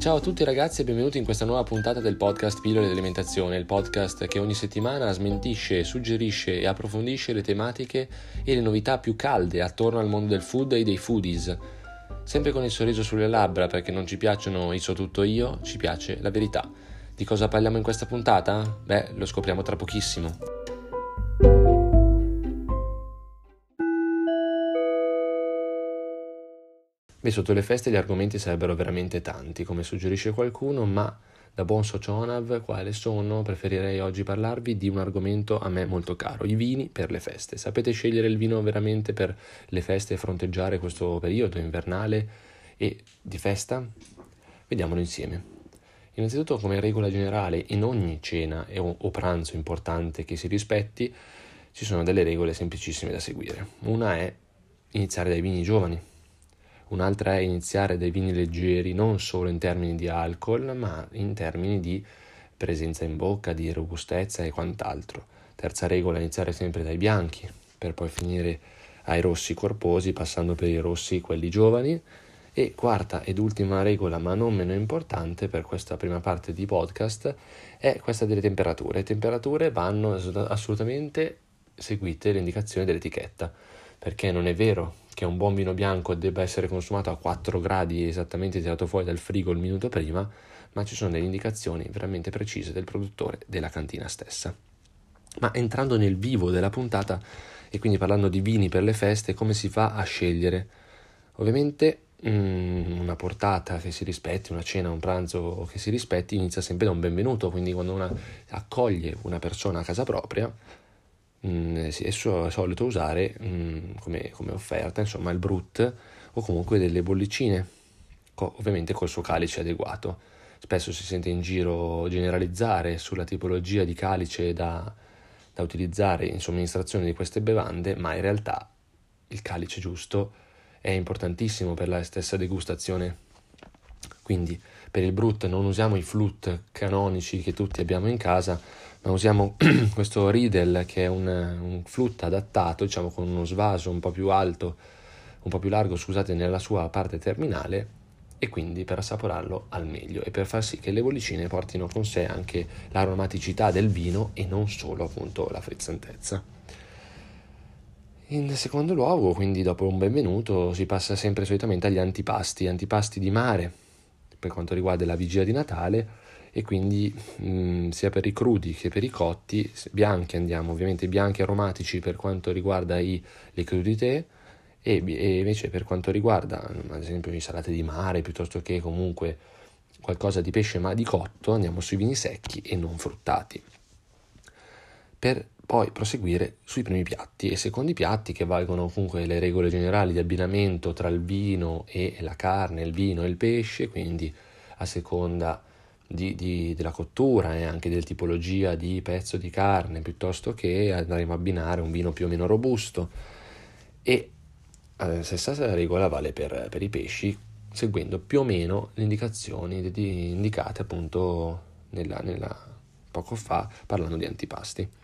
Ciao a tutti ragazzi e benvenuti in questa nuova puntata del podcast Pillole dell'alimentazione, il podcast che ogni settimana smentisce, suggerisce e approfondisce le tematiche e le novità più calde attorno al mondo del food e dei foodies. Sempre con il sorriso sulle labbra perché non ci piacciono i so tutto io, ci piace la verità. Di cosa parliamo in questa puntata? Beh, lo scopriamo tra pochissimo. Beh, sotto le feste gli argomenti sarebbero veramente tanti, come suggerisce qualcuno, ma da buon socionav, quale sono, preferirei oggi parlarvi di un argomento a me molto caro, i vini per le feste. Sapete scegliere il vino veramente per le feste e fronteggiare questo periodo invernale e di festa? Vediamolo insieme. Innanzitutto, come regola generale, in ogni cena o pranzo importante che si rispetti, ci sono delle regole semplicissime da seguire. Una è iniziare dai vini giovani, un'altra è iniziare dai vini leggeri non solo in termini di alcol, ma in termini di presenza in bocca, di robustezza e quant'altro. Terza regola, iniziare sempre dai bianchi, per poi finire ai rossi corposi, passando per i rossi quelli giovani. E quarta ed ultima regola, ma non meno importante per questa prima parte di podcast, è questa delle temperature. Le temperature vanno assolutamente seguite le indicazioni dell'etichetta, perché non è vero che un buon vino bianco debba essere consumato a 4 gradi esattamente tirato fuori dal frigo il minuto prima, ma ci sono delle indicazioni veramente precise del produttore della cantina stessa. Ma entrando nel vivo della puntata e quindi parlando di vini per le feste, come si fa a scegliere? Ovviamente mm, una portata che si rispetti, una cena, un pranzo che si rispetti inizia sempre da un benvenuto, quindi quando una accoglie una persona a casa propria mh, mm, è solito usare mm, come, come, offerta insomma il brut o comunque delle bollicine, co- ovviamente col suo calice adeguato. Spesso si sente in giro generalizzare sulla tipologia di calice da, da utilizzare in somministrazione di queste bevande, ma in realtà il calice giusto è importantissimo per la stessa degustazione. Quindi per il brut non usiamo i flute canonici che tutti abbiamo in casa, ma usiamo questo Riedel che è un, un flute adattato, diciamo con uno svaso un po' più alto, un po' più largo, scusate, nella sua parte terminale e quindi per assaporarlo al meglio e per far sì che le bollicine portino con sé anche l'aromaticità del vino e non solo appunto la frizzantezza. In secondo luogo, quindi dopo un benvenuto, si passa sempre solitamente agli antipasti, antipasti di mare per quanto riguarda la vigilia di Natale e quindi mh, mm, sia per i crudi che per i cotti, bianchi andiamo, ovviamente bianchi aromatici per quanto riguarda i, le crudité e, e invece per quanto riguarda ad esempio i salate di mare piuttosto che comunque qualcosa di pesce ma di cotto andiamo sui vini secchi e non fruttati. Per poi proseguire sui primi piatti e secondi piatti che valgono comunque le regole generali di abbinamento tra il vino e la carne, il vino e il pesce, quindi a seconda di, di, della cottura e anche della tipologia di pezzo di carne, piuttosto che andremo a abbinare un vino più o meno robusto. E la eh, stessa regola vale per, per i pesci, seguendo più o meno le indicazioni di, indicate appunto nella, nella, poco fa parlando di antipasti.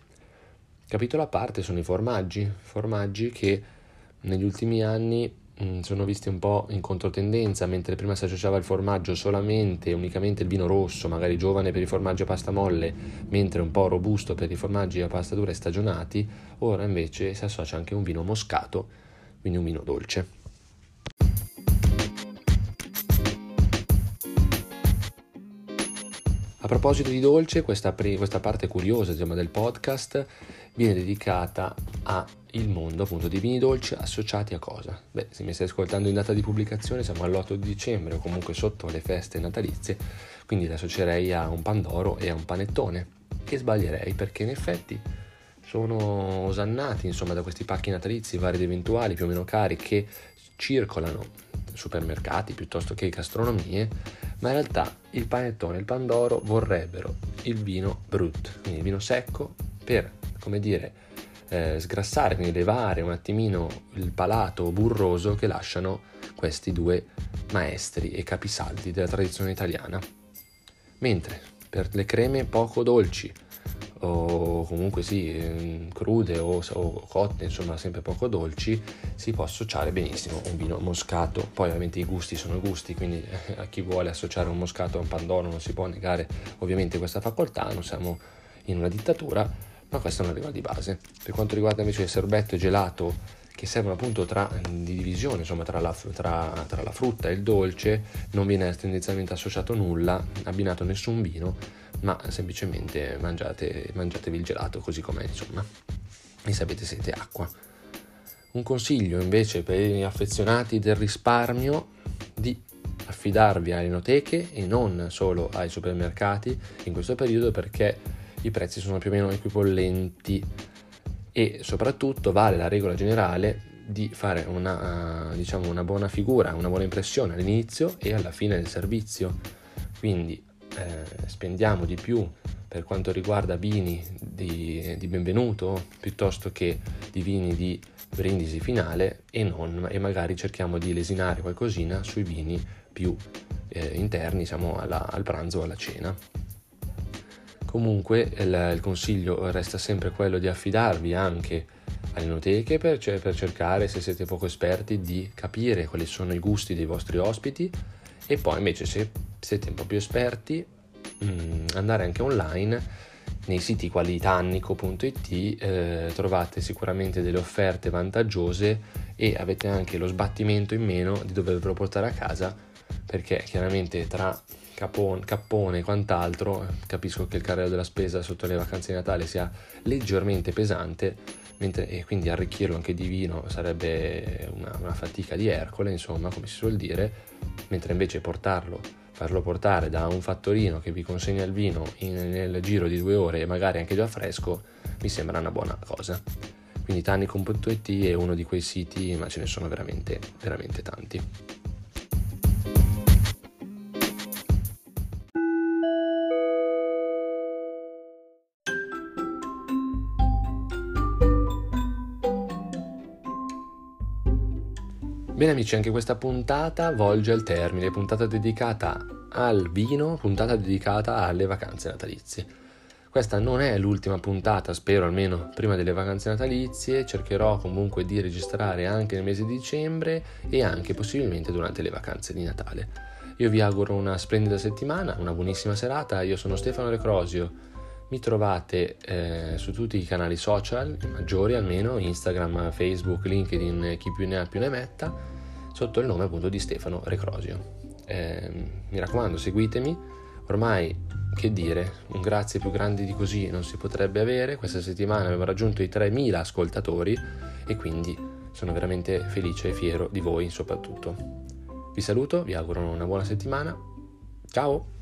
Capitolo a parte sono i formaggi, formaggi che negli ultimi anni Mm, sono visti un po' in controtendenza, mentre prima si associava il formaggio solamente, unicamente il vino rosso, magari giovane per i formaggi a pasta molle, mentre un po' robusto per i formaggi a pasta dura e stagionati, ora invece si associa anche un vino moscato, quindi un vino dolce. A proposito di dolce, questa, pre- questa parte curiosa diciamo, del podcast viene dedicata al mondo appunto di vini dolci associati a cosa? Beh, se mi stai ascoltando in data di pubblicazione siamo all'8 di dicembre o comunque sotto le feste natalizie, quindi le associerei a un pandoro e a un panettone. E sbaglierei perché in effetti sono osannati insomma da questi pacchi natalizi vari ed eventuali più o meno cari che circolano supermercati piuttosto che gastronomie, ma in realtà il panettone e il pandoro vorrebbero il vino brut, quindi il vino secco per, come dire, eh, sgrassare, quindi levare un attimino il palato burroso che lasciano questi due maestri e capisaldi della tradizione italiana. Mentre per le creme poco dolci, o comunque sì, ehm, crude o, o, cotte, insomma sempre poco dolci, si può associare benissimo un vino moscato. Poi ovviamente i gusti sono gusti, quindi eh, a chi vuole associare un moscato a un pandoro non si può negare ovviamente questa facoltà, non siamo in una dittatura, ma questa è una regola di base. Per quanto riguarda invece il sorbetto e gelato, che servono appunto tra, di divisione insomma, tra, la, tra, tra la frutta e il dolce, non viene tendenzialmente associato nulla, abbinato nessun vino ma semplicemente mangiate, mangiatevi il gelato così com'è, insomma, e sapete siete acqua. Un consiglio invece per gli affezionati del risparmio di affidarvi alle enoteche e non solo ai supermercati in questo periodo perché i prezzi sono più o meno equipollenti e soprattutto vale la regola generale di fare una, diciamo, una buona figura, una buona impressione all'inizio e alla fine del servizio. Quindi eh, spendiamo di più per quanto riguarda vini di, di, benvenuto piuttosto che di vini di brindisi finale e, non, e magari cerchiamo di lesinare qualcosina sui vini più eh, interni, diciamo alla, al pranzo o alla cena. Comunque il, il, consiglio resta sempre quello di affidarvi anche alle enoteche per, per cercare, se siete poco esperti, di capire quali sono i gusti dei vostri ospiti e poi invece se siete un po' più esperti. Mm, andare anche online nei siti quali tannico.it eh, trovate sicuramente delle offerte vantaggiose e avete anche lo sbattimento in meno di dovervelo portare a casa perché chiaramente tra capone, cappone e quant'altro capisco che il carrello della spesa sotto le vacanze di Natale sia leggermente pesante mentre, e quindi arricchirlo anche di vino sarebbe una, una fatica di Ercole insomma come si suol dire mentre invece portarlo farlo portare da un fattorino che vi consegna il vino in, nel giro di due ore e magari anche già fresco mi sembra una buona cosa. Quindi Tanicom.it è uno di quei siti, ma ce ne sono veramente, veramente tanti. Bene amici, anche questa puntata volge al termine, puntata dedicata al vino, puntata dedicata alle vacanze natalizie. Questa non è l'ultima puntata, spero almeno prima delle vacanze natalizie, cercherò comunque di registrare anche nel mese di dicembre e anche possibilmente durante le vacanze di Natale. Io vi auguro una splendida settimana, una buonissima serata, io sono Stefano Recrosio, mi trovate eh, su tutti i canali social, maggiori almeno, Instagram, Facebook, LinkedIn, chi più ne ha più ne metta, sotto il nome appunto di Stefano Recrosio. Eh, mi raccomando, seguitemi, ormai che dire, un grazie più grande di così non si potrebbe avere, questa settimana abbiamo raggiunto i 3.000 ascoltatori e quindi sono veramente felice e fiero di voi soprattutto. Vi saluto, vi auguro una buona settimana, ciao!